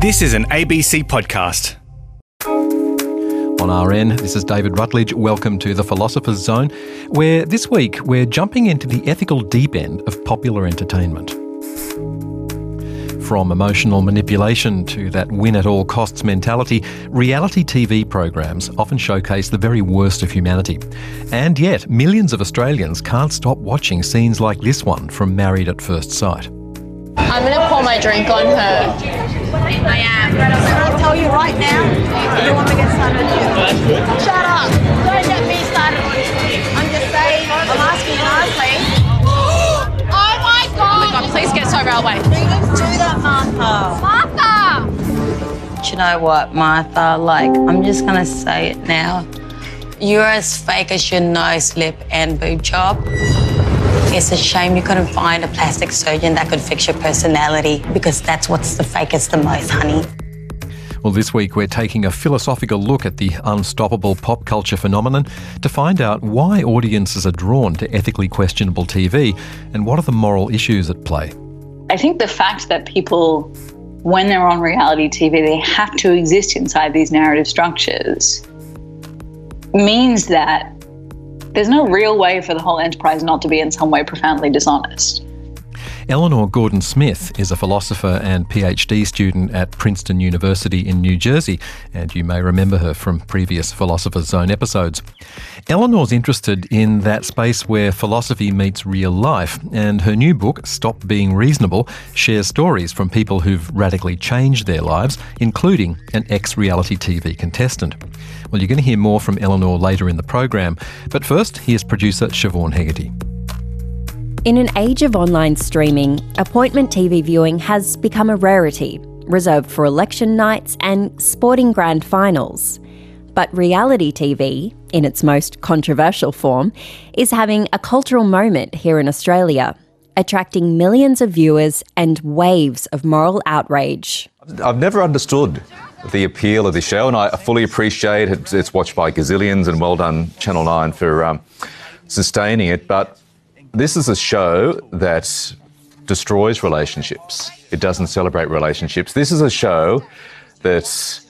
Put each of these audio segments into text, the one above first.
This is an ABC podcast. On RN, this is David Rutledge. Welcome to the Philosopher's Zone, where this week we're jumping into the ethical deep end of popular entertainment. From emotional manipulation to that win at all costs mentality, reality TV programs often showcase the very worst of humanity. And yet, millions of Australians can't stop watching scenes like this one from Married at First Sight. I'm gonna pour my drink on her. I am. I'll tell you right now, you don't want me to get started on you. Shut up. Don't get me started on you. I'm just saying, I'm asking you nicely. Oh my god. Oh god! God, please get so railway. Don't do that, Martha. Martha! Do you know what, Martha? Like, I'm just gonna say it now. You're as fake as your nose, lip, and boob job. It's a shame you couldn't find a plastic surgeon that could fix your personality because that's what's the fakest the most, honey. Well, this week we're taking a philosophical look at the unstoppable pop culture phenomenon to find out why audiences are drawn to ethically questionable TV and what are the moral issues at play. I think the fact that people, when they're on reality TV, they have to exist inside these narrative structures means that there's no real way for the whole enterprise not to be in some way profoundly dishonest. Eleanor Gordon Smith is a philosopher and PhD student at Princeton University in New Jersey, and you may remember her from previous Philosopher's Zone episodes. Eleanor's interested in that space where philosophy meets real life, and her new book, Stop Being Reasonable, shares stories from people who've radically changed their lives, including an ex reality TV contestant. Well, you're going to hear more from Eleanor later in the program, but first, here's producer Siobhan Hegarty. In an age of online streaming, appointment TV viewing has become a rarity, reserved for election nights and sporting grand finals. But reality TV, in its most controversial form, is having a cultural moment here in Australia, attracting millions of viewers and waves of moral outrage. I've never understood the appeal of this show, and I fully appreciate it. It's watched by gazillions, and well done, Channel 9, for um, sustaining it. But this is a show that destroys relationships. It doesn't celebrate relationships. This is a show that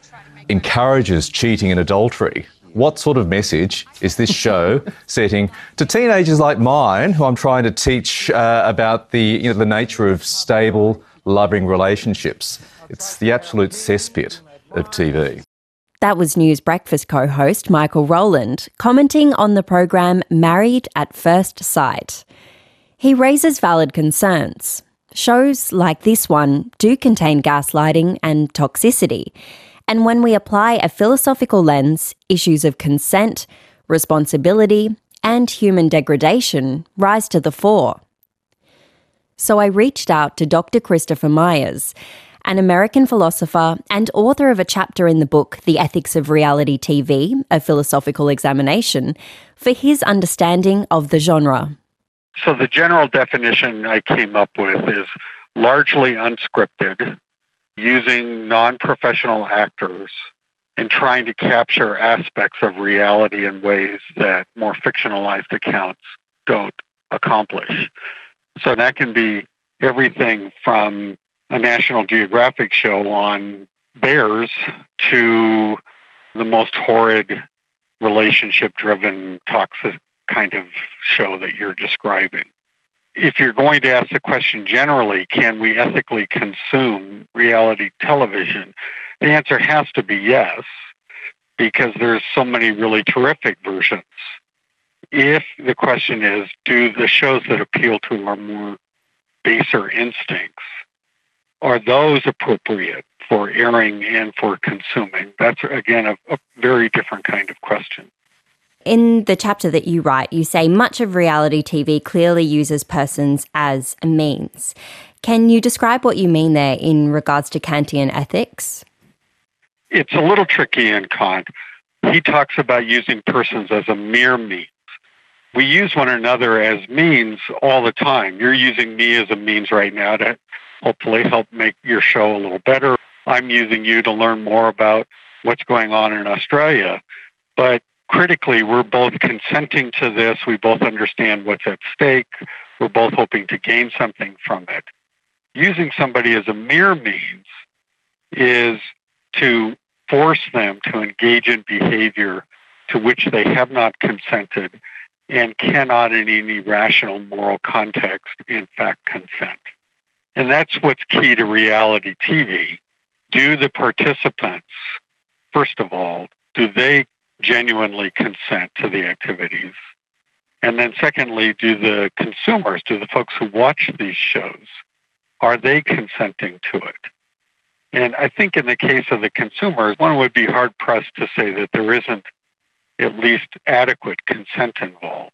encourages cheating and adultery. What sort of message is this show setting to teenagers like mine, who I'm trying to teach uh, about the you know the nature of stable, loving relationships? It's the absolute cesspit of TV. That was News Breakfast co host Michael Rowland commenting on the program Married at First Sight. He raises valid concerns. Shows like this one do contain gaslighting and toxicity. And when we apply a philosophical lens, issues of consent, responsibility, and human degradation rise to the fore. So I reached out to Dr. Christopher Myers, an American philosopher and author of a chapter in the book The Ethics of Reality TV, a philosophical examination, for his understanding of the genre. So the general definition I came up with is largely unscripted, using non-professional actors and trying to capture aspects of reality in ways that more fictionalized accounts don't accomplish. So that can be everything from a National Geographic show on bears to the most horrid relationship driven toxic kind of show that you're describing. If you're going to ask the question generally, can we ethically consume reality television? The answer has to be yes, because there's so many really terrific versions. If the question is, do the shows that appeal to our more baser instincts, are those appropriate for airing and for consuming? That's, again, a, a very different kind of question. In the chapter that you write, you say much of reality TV clearly uses persons as a means. Can you describe what you mean there in regards to Kantian ethics? It's a little tricky in Kant. He talks about using persons as a mere means. We use one another as means all the time. You're using me as a means right now to hopefully help make your show a little better. I'm using you to learn more about what's going on in Australia. But critically, we're both consenting to this. We both understand what's at stake. We're both hoping to gain something from it. Using somebody as a mere means is to force them to engage in behavior to which they have not consented and cannot, in any rational moral context, in fact consent. And that's what's key to reality TV. Do the participants, first of all, do they genuinely consent to the activities? And then, secondly, do the consumers, do the folks who watch these shows, are they consenting to it? And I think in the case of the consumers, one would be hard pressed to say that there isn't at least adequate consent involved.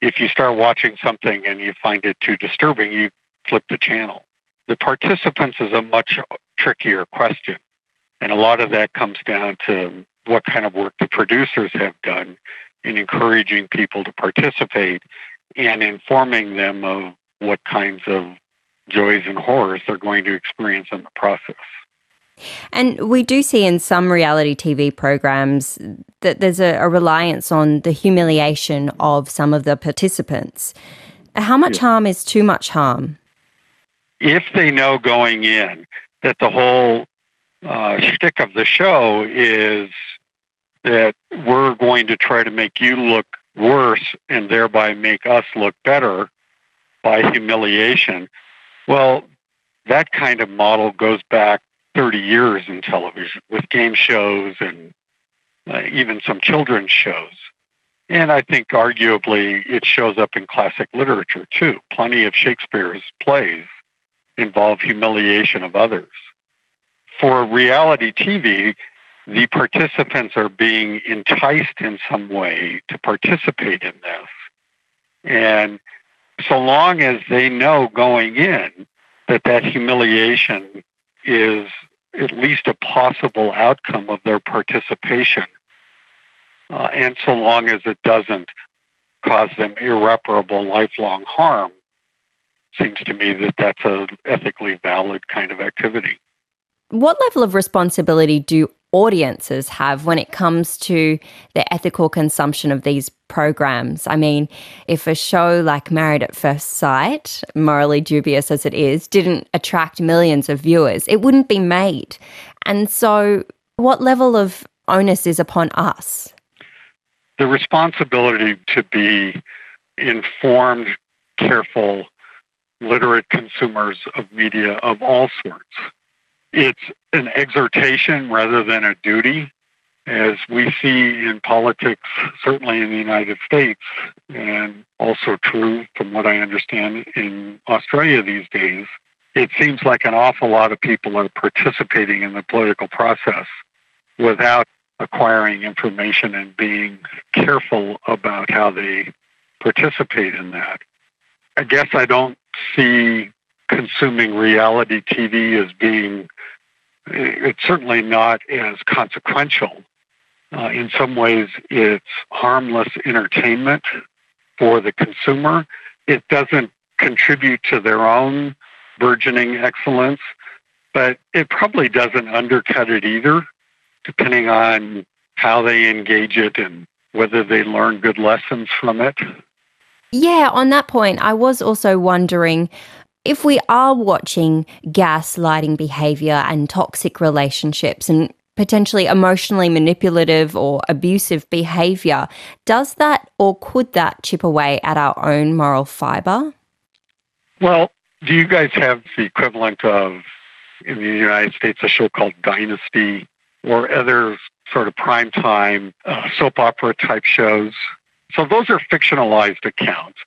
If you start watching something and you find it too disturbing, you flip the channel. The participants is a much trickier question. And a lot of that comes down to what kind of work the producers have done in encouraging people to participate and informing them of what kinds of joys and horrors they're going to experience in the process. And we do see in some reality TV programs that there's a, a reliance on the humiliation of some of the participants. How much harm is too much harm? If they know going in that the whole uh, shtick of the show is that we're going to try to make you look worse and thereby make us look better by humiliation. Well, that kind of model goes back 30 years in television with game shows and uh, even some children's shows. And I think arguably it shows up in classic literature too. Plenty of Shakespeare's plays involve humiliation of others. For reality TV, the participants are being enticed in some way to participate in this. And so long as they know going in that that humiliation is at least a possible outcome of their participation, uh, and so long as it doesn't cause them irreparable lifelong harm, seems to me that that's a ethically valid kind of activity. What level of responsibility do audiences have when it comes to the ethical consumption of these programs. I mean, if a show like Married at First Sight, morally dubious as it is, didn't attract millions of viewers, it wouldn't be made. And so, what level of onus is upon us? The responsibility to be informed, careful, literate consumers of media of all sorts it's an exhortation rather than a duty, as we see in politics, certainly in the United States, and also true from what I understand in Australia these days. It seems like an awful lot of people are participating in the political process without acquiring information and being careful about how they participate in that. I guess I don't see consuming reality TV as being it's certainly not as consequential. Uh, in some ways, it's harmless entertainment for the consumer. It doesn't contribute to their own burgeoning excellence, but it probably doesn't undercut it either, depending on how they engage it and whether they learn good lessons from it. Yeah, on that point, I was also wondering if we are watching gaslighting behavior and toxic relationships and potentially emotionally manipulative or abusive behavior, does that or could that chip away at our own moral fiber? Well, do you guys have the equivalent of, in the United States, a show called Dynasty or other sort of primetime uh, soap opera type shows? So those are fictionalized accounts,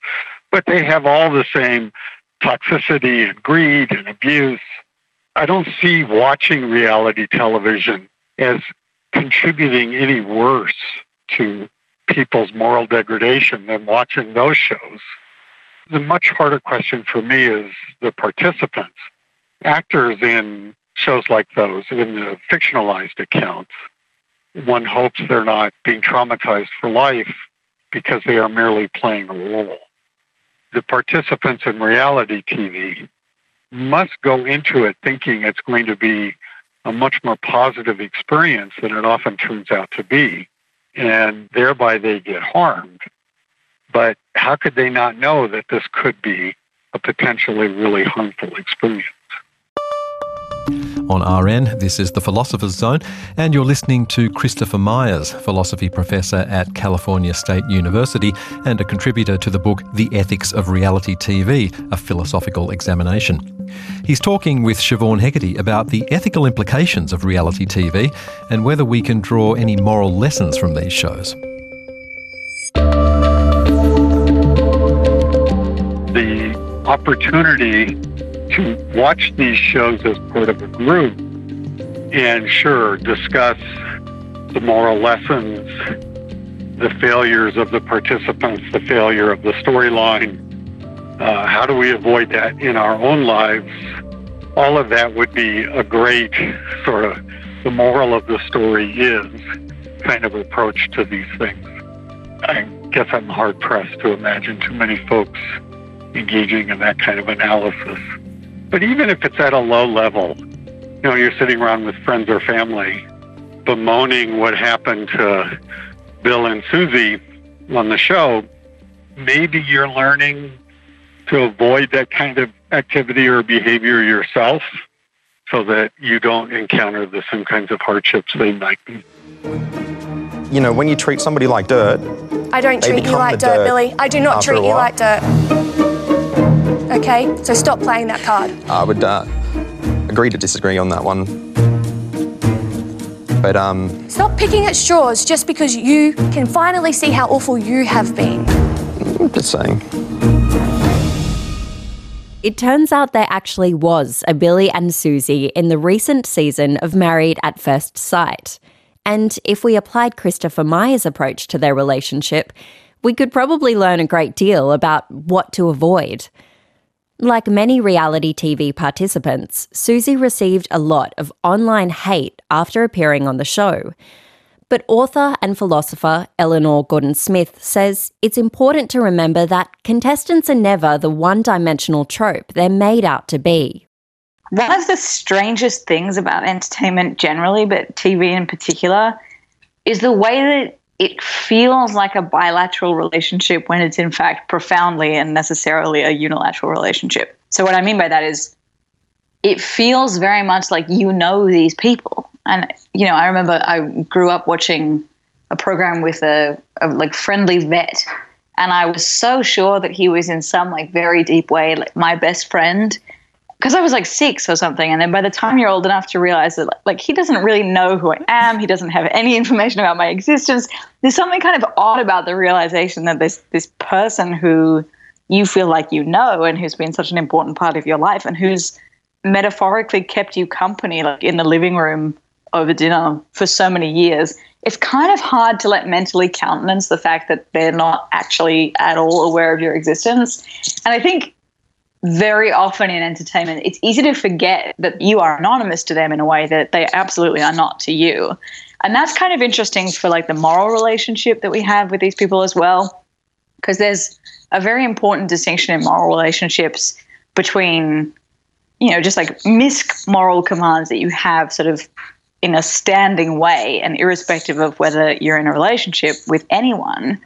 but they have all the same toxicity and greed and abuse. I don't see watching reality television as contributing any worse to people's moral degradation than watching those shows. The much harder question for me is the participants. Actors in shows like those, in the fictionalized accounts, one hopes they're not being traumatized for life because they are merely playing a role the participants in reality TV must go into it thinking it's going to be a much more positive experience than it often turns out to be, and thereby they get harmed. But how could they not know that this could be a potentially really harmful experience? On RN, this is The Philosopher's Zone, and you're listening to Christopher Myers, philosophy professor at California State University and a contributor to the book The Ethics of Reality TV, a philosophical examination. He's talking with Siobhan Hegarty about the ethical implications of reality TV and whether we can draw any moral lessons from these shows. The opportunity to watch these shows as part of a group and sure discuss the moral lessons, the failures of the participants, the failure of the storyline. Uh, how do we avoid that in our own lives? All of that would be a great sort of the moral of the story is kind of approach to these things. I guess I'm hard pressed to imagine too many folks engaging in that kind of analysis. But even if it's at a low level, you know, you're sitting around with friends or family bemoaning what happened to Bill and Susie on the show, maybe you're learning to avoid that kind of activity or behavior yourself so that you don't encounter the same kinds of hardships they might be. You know, when you treat somebody like dirt, I don't treat you like dirt, dirt Billy. I do not treat you like dirt. Okay, so stop playing that card. I would uh, agree to disagree on that one. But um, Stop picking at straws just because you can finally see how awful you have been. I'm just saying. It turns out there actually was a Billy and Susie in the recent season of Married at First Sight. And if we applied Christopher Meyer's approach to their relationship, we could probably learn a great deal about what to avoid. Like many reality TV participants, Susie received a lot of online hate after appearing on the show. But author and philosopher Eleanor Gordon Smith says it's important to remember that contestants are never the one dimensional trope they're made out to be. One of the strangest things about entertainment generally, but TV in particular, is the way that it feels like a bilateral relationship when it's in fact profoundly and necessarily a unilateral relationship. So, what I mean by that is it feels very much like you know these people. And, you know, I remember I grew up watching a program with a, a like friendly vet. And I was so sure that he was in some like very deep way, like my best friend because I was like six or something. And then by the time you're old enough to realize that, like, he doesn't really know who I am, he doesn't have any information about my existence. There's something kind of odd about the realization that this this person who you feel like you know and who's been such an important part of your life and who's metaphorically kept you company, like in the living room over dinner for so many years. It's kind of hard to let mentally countenance the fact that they're not actually at all aware of your existence. And I think very often in entertainment, it's easy to forget that you are anonymous to them in a way that they absolutely are not to you. And that's kind of interesting for like the moral relationship that we have with these people as well. Because there's a very important distinction in moral relationships between, you know, just like misc moral commands that you have sort of in a standing way and irrespective of whether you're in a relationship with anyone.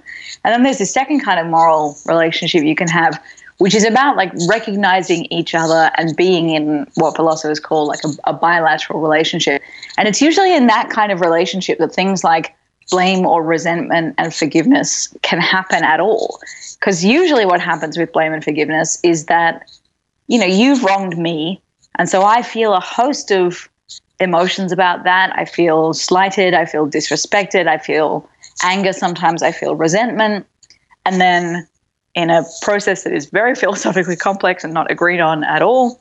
And then there's the second kind of moral relationship you can have, which is about like recognizing each other and being in what philosophers call like a, a bilateral relationship. And it's usually in that kind of relationship that things like blame or resentment and forgiveness can happen at all. Because usually what happens with blame and forgiveness is that, you know, you've wronged me. And so I feel a host of emotions about that. I feel slighted. I feel disrespected. I feel anger. Sometimes I feel resentment. And then in a process that is very philosophically complex and not agreed on at all,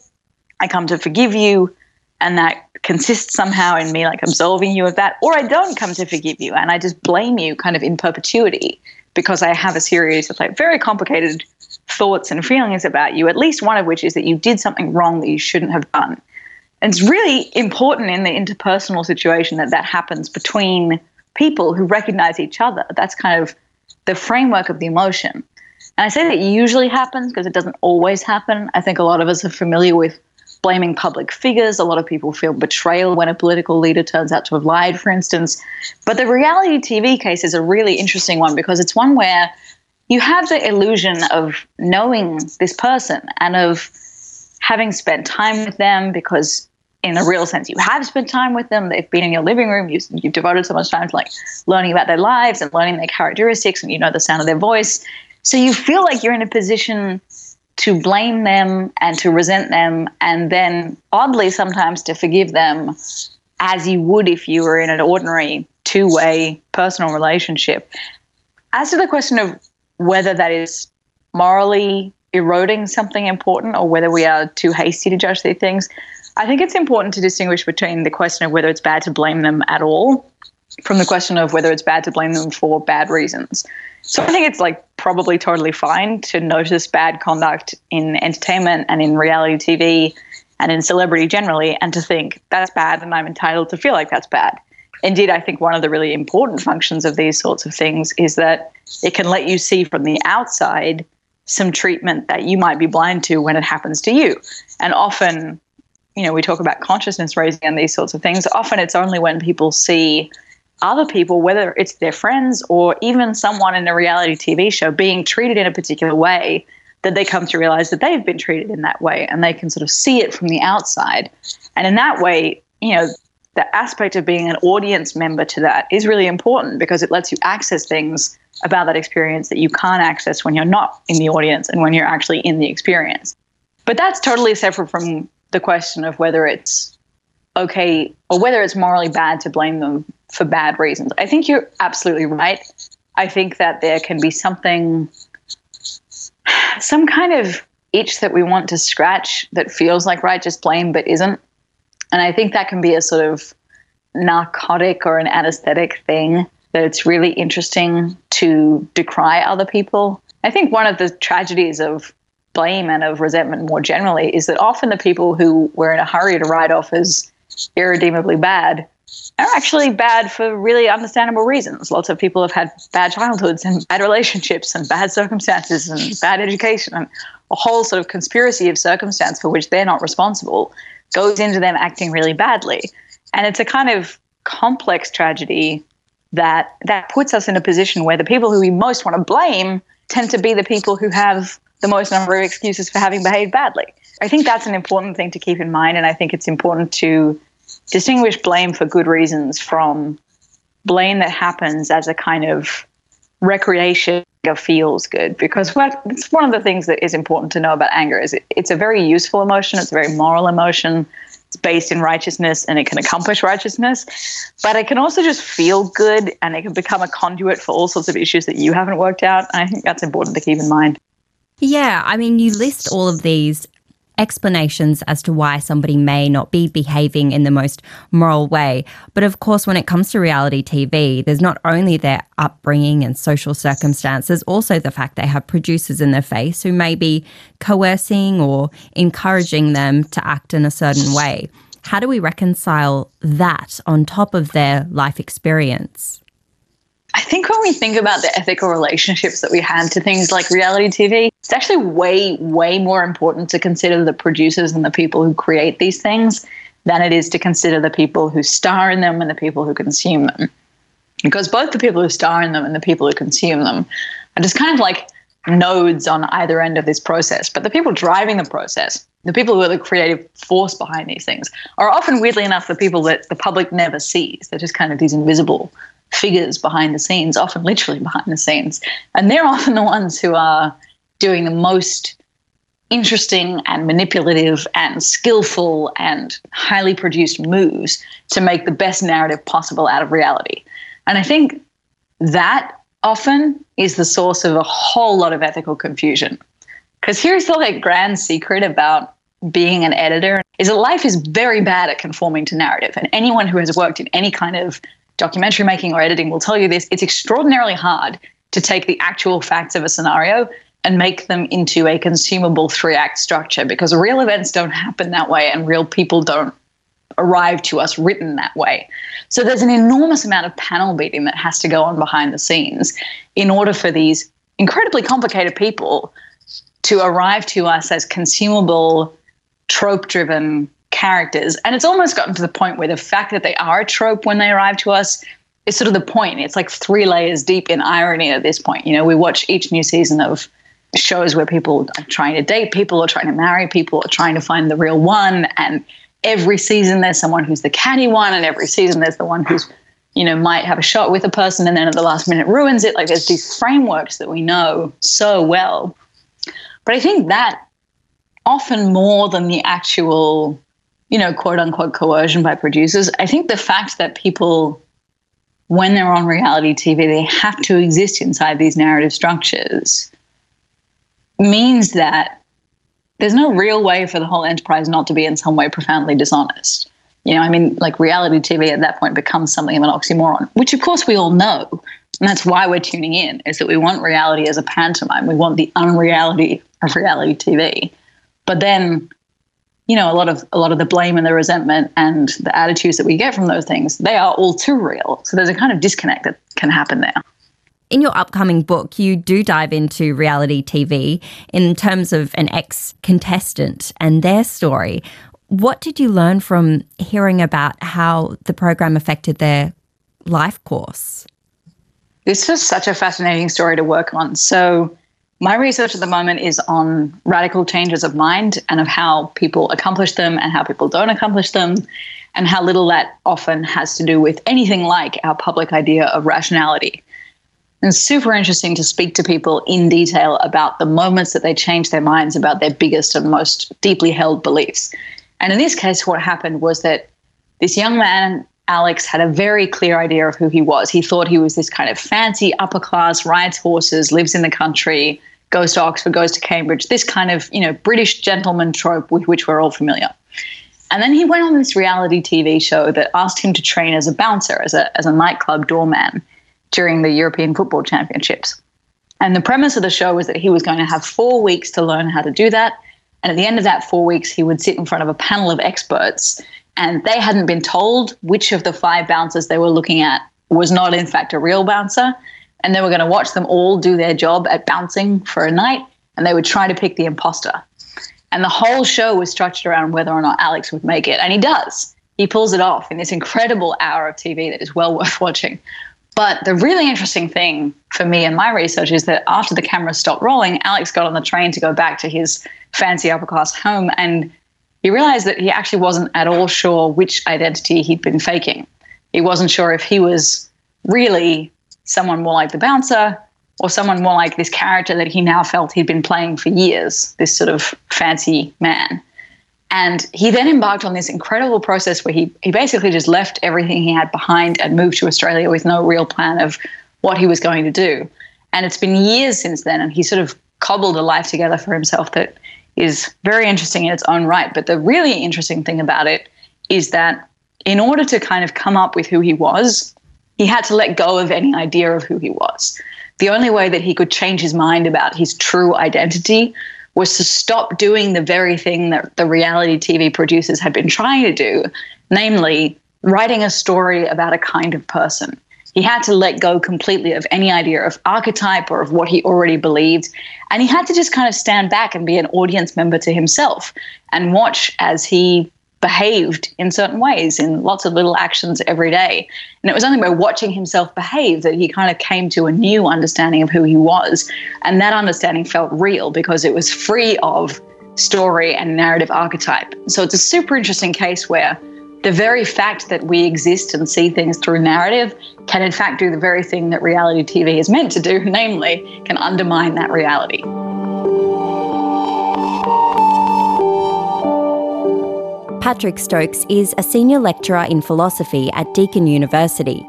I come to forgive you. And that consists somehow in me like absolving you of that. Or I don't come to forgive you and I just blame you kind of in perpetuity because I have a series of like very complicated thoughts and feelings about you, at least one of which is that you did something wrong that you shouldn't have done. And it's really important in the interpersonal situation that that happens between people who recognize each other. That's kind of the framework of the emotion. And I say that usually happens because it doesn't always happen. I think a lot of us are familiar with blaming public figures. A lot of people feel betrayal when a political leader turns out to have lied, for instance. But the reality TV case is a really interesting one because it's one where you have the illusion of knowing this person and of having spent time with them because in a real sense. You have spent time with them. They've been in your living room. You've, you've devoted so much time to like learning about their lives and learning their characteristics, and you know the sound of their voice. So you feel like you're in a position to blame them and to resent them, and then oddly sometimes to forgive them, as you would if you were in an ordinary two-way personal relationship. As to the question of whether that is morally eroding something important or whether we are too hasty to judge these things, I think it's important to distinguish between the question of whether it's bad to blame them at all from the question of whether it's bad to blame them for bad reasons. So I think it's like probably totally fine to notice bad conduct in entertainment and in reality TV and in celebrity generally and to think that's bad and I'm entitled to feel like that's bad. Indeed, I think one of the really important functions of these sorts of things is that it can let you see from the outside some treatment that you might be blind to when it happens to you. And often you know, we talk about consciousness raising and these sorts of things. Often it's only when people see other people, whether it's their friends or even someone in a reality TV show being treated in a particular way, that they come to realize that they've been treated in that way and they can sort of see it from the outside. And in that way, you know, the aspect of being an audience member to that is really important because it lets you access things about that experience that you can't access when you're not in the audience and when you're actually in the experience. But that's totally separate from the question of whether it's okay or whether it's morally bad to blame them for bad reasons. I think you're absolutely right. I think that there can be something, some kind of itch that we want to scratch that feels like righteous blame but isn't. And I think that can be a sort of narcotic or an anesthetic thing that it's really interesting to decry other people. I think one of the tragedies of blame and of resentment more generally is that often the people who we're in a hurry to write off as irredeemably bad are actually bad for really understandable reasons. Lots of people have had bad childhoods and bad relationships and bad circumstances and bad education and a whole sort of conspiracy of circumstance for which they're not responsible goes into them acting really badly. And it's a kind of complex tragedy that that puts us in a position where the people who we most want to blame tend to be the people who have the most number of excuses for having behaved badly. I think that's an important thing to keep in mind, and I think it's important to distinguish blame for good reasons from blame that happens as a kind of recreation of feels good. Because what it's one of the things that is important to know about anger is it, it's a very useful emotion it's a very moral emotion it's based in righteousness and it can accomplish righteousness but it can also just feel good and it can become a conduit for all sorts of issues that you haven't worked out. I think that's important to keep in mind. Yeah, I mean, you list all of these explanations as to why somebody may not be behaving in the most moral way. But of course, when it comes to reality TV, there's not only their upbringing and social circumstances, also the fact they have producers in their face who may be coercing or encouraging them to act in a certain way. How do we reconcile that on top of their life experience? I think when we think about the ethical relationships that we have to things like reality TV, it's actually way, way more important to consider the producers and the people who create these things than it is to consider the people who star in them and the people who consume them. Because both the people who star in them and the people who consume them are just kind of like nodes on either end of this process. But the people driving the process, the people who are the creative force behind these things, are often, weirdly enough, the people that the public never sees. They're just kind of these invisible figures behind the scenes, often literally behind the scenes. And they're often the ones who are doing the most interesting and manipulative and skillful and highly produced moves to make the best narrative possible out of reality. And I think that often is the source of a whole lot of ethical confusion. Because here's the like grand secret about being an editor is that life is very bad at conforming to narrative. And anyone who has worked in any kind of documentary making or editing will tell you this it's extraordinarily hard to take the actual facts of a scenario and make them into a consumable three act structure because real events don't happen that way and real people don't arrive to us written that way. So there's an enormous amount of panel beating that has to go on behind the scenes in order for these incredibly complicated people to arrive to us as consumable, trope driven characters. And it's almost gotten to the point where the fact that they are a trope when they arrive to us is sort of the point. It's like three layers deep in irony at this point. You know, we watch each new season of shows where people are trying to date people or trying to marry people or trying to find the real one. And every season there's someone who's the catty one, and every season there's the one who's, you know, might have a shot with a person and then at the last minute ruins it. Like there's these frameworks that we know so well. But I think that often more than the actual, you know, quote unquote coercion by producers, I think the fact that people, when they're on reality TV, they have to exist inside these narrative structures means that there's no real way for the whole enterprise not to be in some way profoundly dishonest. You know, I mean, like reality TV at that point becomes something of an oxymoron, which of course we all know. And that's why we're tuning in, is that we want reality as a pantomime. We want the unreality of reality TV. But then, you know, a lot of a lot of the blame and the resentment and the attitudes that we get from those things, they are all too real. So there's a kind of disconnect that can happen there. In your upcoming book, you do dive into reality TV in terms of an ex contestant and their story. What did you learn from hearing about how the program affected their life course? This was such a fascinating story to work on. So, my research at the moment is on radical changes of mind and of how people accomplish them and how people don't accomplish them, and how little that often has to do with anything like our public idea of rationality. And it's super interesting to speak to people in detail about the moments that they change their minds about their biggest and most deeply held beliefs. And in this case, what happened was that this young man, Alex, had a very clear idea of who he was. He thought he was this kind of fancy upper class, rides horses, lives in the country, goes to Oxford, goes to Cambridge, this kind of, you know, British gentleman trope with which we're all familiar. And then he went on this reality TV show that asked him to train as a bouncer, as a, as a nightclub doorman during the European Football Championships. And the premise of the show was that he was going to have four weeks to learn how to do that. And at the end of that four weeks, he would sit in front of a panel of experts, and they hadn't been told which of the five bouncers they were looking at was not, in fact, a real bouncer. And they were going to watch them all do their job at bouncing for a night, and they would try to pick the imposter. And the whole show was structured around whether or not Alex would make it. And he does. He pulls it off in this incredible hour of TV that is well worth watching. But the really interesting thing for me and my research is that after the cameras stopped rolling, Alex got on the train to go back to his fancy upper class home and he realized that he actually wasn't at all sure which identity he'd been faking. He wasn't sure if he was really someone more like the bouncer or someone more like this character that he now felt he'd been playing for years, this sort of fancy man. And he then embarked on this incredible process where he, he basically just left everything he had behind and moved to Australia with no real plan of what he was going to do. And it's been years since then, and he sort of cobbled a life together for himself that is very interesting in its own right. But the really interesting thing about it is that in order to kind of come up with who he was, he had to let go of any idea of who he was. The only way that he could change his mind about his true identity was to stop doing the very thing that the reality TV producers had been trying to do, namely writing a story about a kind of person. He had to let go completely of any idea of archetype or of what he already believed. And he had to just kind of stand back and be an audience member to himself and watch as he behaved in certain ways in lots of little actions every day. And it was only by watching himself behave that he kind of came to a new understanding of who he was. And that understanding felt real because it was free of story and narrative archetype. So it's a super interesting case where the very fact that we exist and see things through narrative can, in fact, do the very thing that reality TV is meant to do, namely, can undermine that reality. Patrick Stokes is a senior lecturer in philosophy at Deakin University,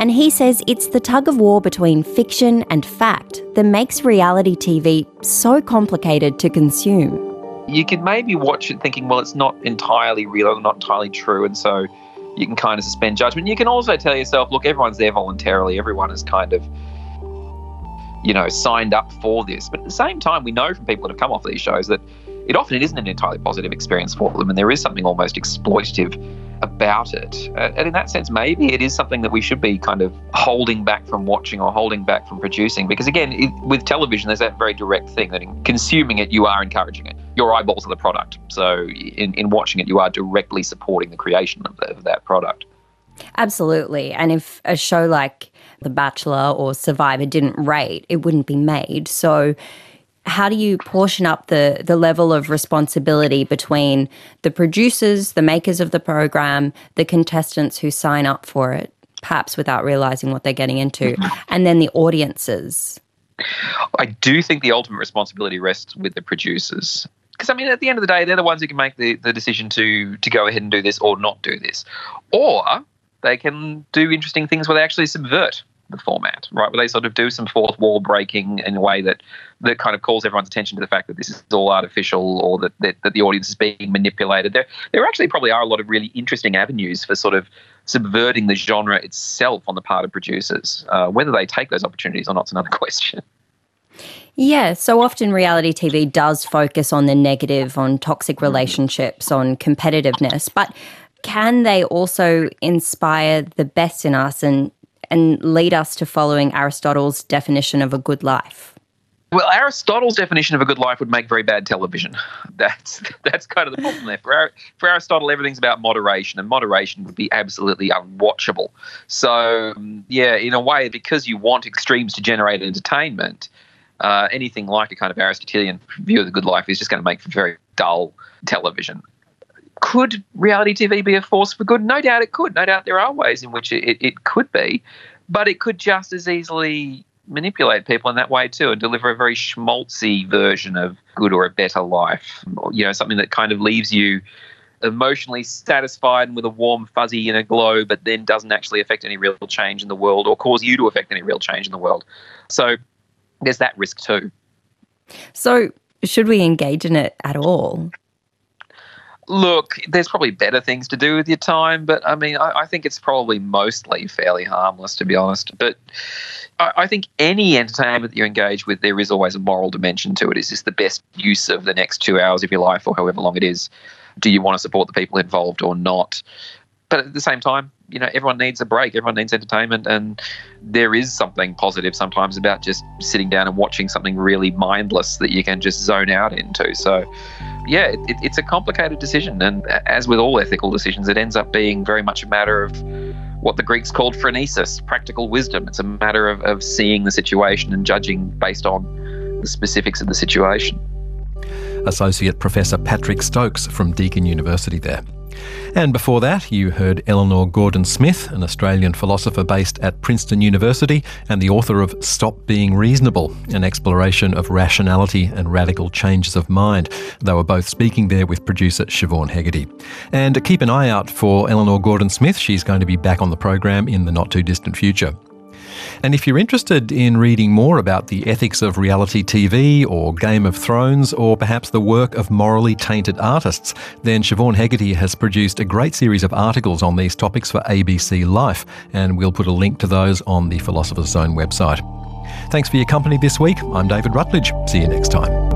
and he says it's the tug of war between fiction and fact that makes reality TV so complicated to consume. You can maybe watch it thinking, well, it's not entirely real or not entirely true, and so you can kind of suspend judgment. You can also tell yourself, look, everyone's there voluntarily, everyone is kind of you know, signed up for this. But at the same time, we know from people that have come off these shows that it often isn't an entirely positive experience for them, and there is something almost exploitative about it. Uh, and in that sense, maybe it is something that we should be kind of holding back from watching or holding back from producing. Because again, it, with television, there's that very direct thing that in consuming it, you are encouraging it. Your eyeballs are the product. So in, in watching it, you are directly supporting the creation of, the, of that product. Absolutely. And if a show like The Bachelor or Survivor didn't rate, it wouldn't be made. So how do you portion up the the level of responsibility between the producers, the makers of the program, the contestants who sign up for it, perhaps without realizing what they're getting into, and then the audiences? I do think the ultimate responsibility rests with the producers. Because I mean, at the end of the day, they're the ones who can make the, the decision to to go ahead and do this or not do this, or they can do interesting things where they actually subvert the format, right? Where they sort of do some fourth wall breaking in a way that that kind of calls everyone's attention to the fact that this is all artificial or that that, that the audience is being manipulated. There there actually probably are a lot of really interesting avenues for sort of subverting the genre itself on the part of producers. Uh, whether they take those opportunities or not is another question. Yeah, so often reality TV does focus on the negative, on toxic relationships, on competitiveness, but can they also inspire the best in us and and lead us to following Aristotle's definition of a good life? Well, Aristotle's definition of a good life would make very bad television. That's that's kind of the problem there. For, for Aristotle, everything's about moderation, and moderation would be absolutely unwatchable. So, yeah, in a way, because you want extremes to generate entertainment, uh, anything like a kind of Aristotelian view of the good life is just going to make for very dull television. Could reality TV be a force for good? No doubt it could. No doubt there are ways in which it, it could be, but it could just as easily manipulate people in that way too and deliver a very schmaltzy version of good or a better life. You know, something that kind of leaves you emotionally satisfied and with a warm fuzzy inner glow, but then doesn't actually affect any real change in the world or cause you to affect any real change in the world. So there's that risk too. So, should we engage in it at all? Look, there's probably better things to do with your time, but I mean, I, I think it's probably mostly fairly harmless, to be honest. But I, I, think any entertainment that you engage with, there is always a moral dimension to it. Is this the best use of the next two hours of your life or however long it is? Do you want to support the people involved or not? But at the same time, you know, everyone needs a break, everyone needs entertainment, and there is something positive sometimes about just sitting down and watching something really mindless that you can just zone out into. So, yeah, it, it's a complicated decision, and as with all ethical decisions, it ends up being very much a matter of what the Greeks called phronesis, practical wisdom. It's a matter of, of seeing the situation and judging based on the specifics of the situation. Associate Professor Patrick Stokes from Deakin University there. And before that, you heard Eleanor Gordon Smith, an Australian philosopher based at Princeton University and the author of Stop Being Reasonable, an exploration of rationality and radical changes of mind. They were both speaking there with producer Siobhan Hegarty. And keep an eye out for Eleanor Gordon Smith. She's going to be back on the program in the not too distant future. And if you're interested in reading more about the ethics of reality TV or Game of Thrones or perhaps the work of morally tainted artists, then Siobhan Hegarty has produced a great series of articles on these topics for ABC Life, and we'll put a link to those on the Philosopher's Zone website. Thanks for your company this week. I'm David Rutledge. See you next time.